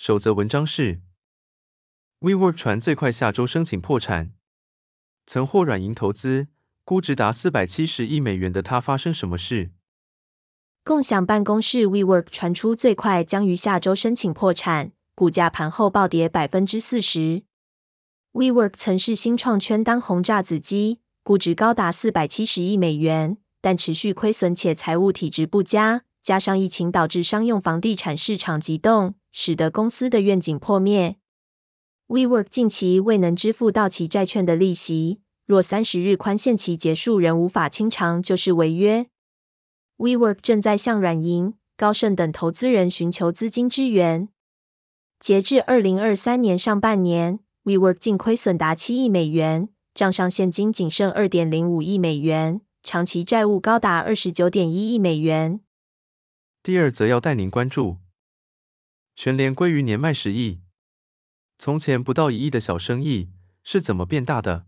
首则文章是：WeWork 传最快下周申请破产，曾获软银投资，估值达四百七十亿美元的他发生什么事？共享办公室 WeWork 传出最快将于下周申请破产，股价盘后暴跌百分之四十。WeWork 曾是新创圈当红炸子鸡。估值高达四百七十亿美元，但持续亏损且财务体质不佳，加上疫情导致商用房地产市场急冻，使得公司的愿景破灭。WeWork 近期未能支付到期债券的利息，若三十日宽限期结束仍无法清偿，就是违约。WeWork 正在向软银、高盛等投资人寻求资金支援。截至二零二三年上半年，WeWork 净亏损达七亿美元。账上现金仅剩二点零五亿美元，长期债务高达二十九点一亿美元。第二则要带您关注，全联鲑鱼年卖十亿，从前不到一亿的小生意是怎么变大的？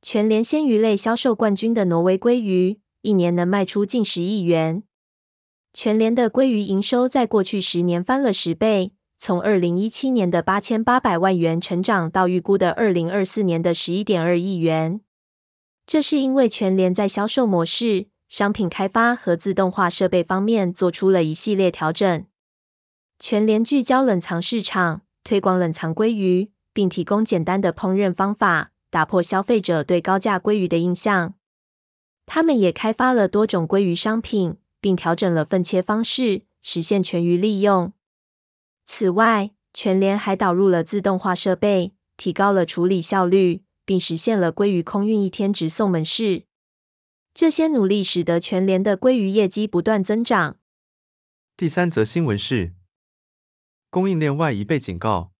全联鲜鱼类销售冠军的挪威鲑鱼，一年能卖出近十亿元。全联的鲑鱼营收在过去十年翻了十倍。从二零一七年的八千八百万元成长到预估的二零二四年的十一点二亿元，这是因为全联在销售模式、商品开发和自动化设备方面做出了一系列调整。全联聚焦冷藏市场，推广冷藏鲑鱼，并提供简单的烹饪方法，打破消费者对高价鲑鱼的印象。他们也开发了多种鲑鱼商品，并调整了分切方式，实现全鱼利用。此外，全联还导入了自动化设备，提高了处理效率，并实现了鲑鱼空运一天直送门市。这些努力使得全联的鲑鱼业绩不断增长。第三则新闻是，供应链外移被警告，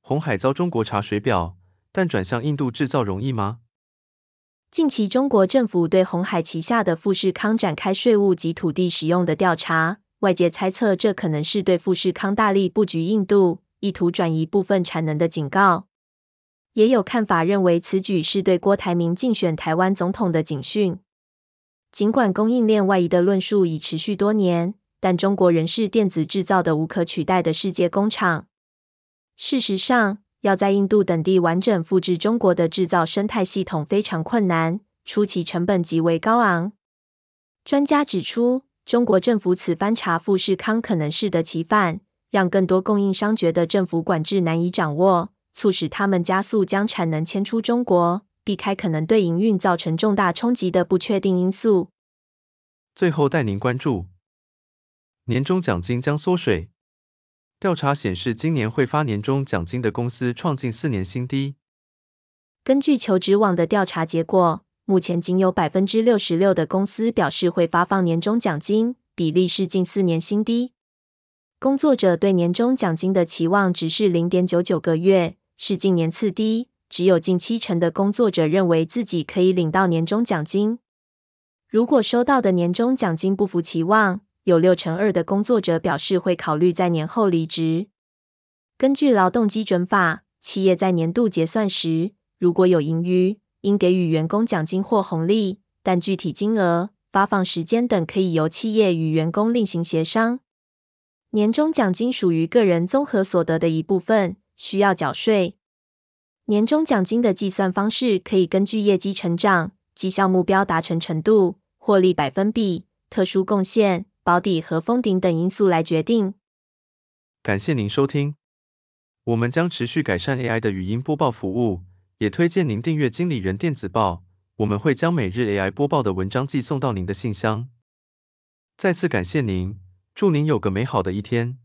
红海遭中国查水表，但转向印度制造容易吗？近期中国政府对红海旗下的富士康展开税务及土地使用的调查。外界猜测，这可能是对富士康大力布局印度，意图转移部分产能的警告。也有看法认为，此举是对郭台铭竞选台湾总统的警讯。尽管供应链外移的论述已持续多年，但中国仍是电子制造的无可取代的世界工厂。事实上，要在印度等地完整复制中国的制造生态系统非常困难，初期成本极为高昂。专家指出，中国政府此番查富士康可能适得其反，让更多供应商觉得政府管制难以掌握，促使他们加速将产能迁出中国，避开可能对营运造成重大冲击的不确定因素。最后带您关注，年终奖金将缩水，调查显示今年会发年终奖金的公司创近四年新低。根据求职网的调查结果。目前仅有百分之六十六的公司表示会发放年终奖金，比例是近四年新低。工作者对年终奖金的期望值是零点九九个月，是近年次低。只有近七成的工作者认为自己可以领到年终奖金。如果收到的年终奖金不符期望，有六成二的工作者表示会考虑在年后离职。根据劳动基准法，企业在年度结算时，如果有盈余，应给予员工奖金或红利，但具体金额、发放时间等可以由企业与员工另行协商。年终奖金属于个人综合所得的一部分，需要缴税。年终奖金的计算方式可以根据业绩成长、绩效目标达成程度、获利百分比、特殊贡献、保底和封顶等因素来决定。感谢您收听，我们将持续改善 AI 的语音播报服务。也推荐您订阅经理人电子报，我们会将每日 AI 播报的文章寄送到您的信箱。再次感谢您，祝您有个美好的一天。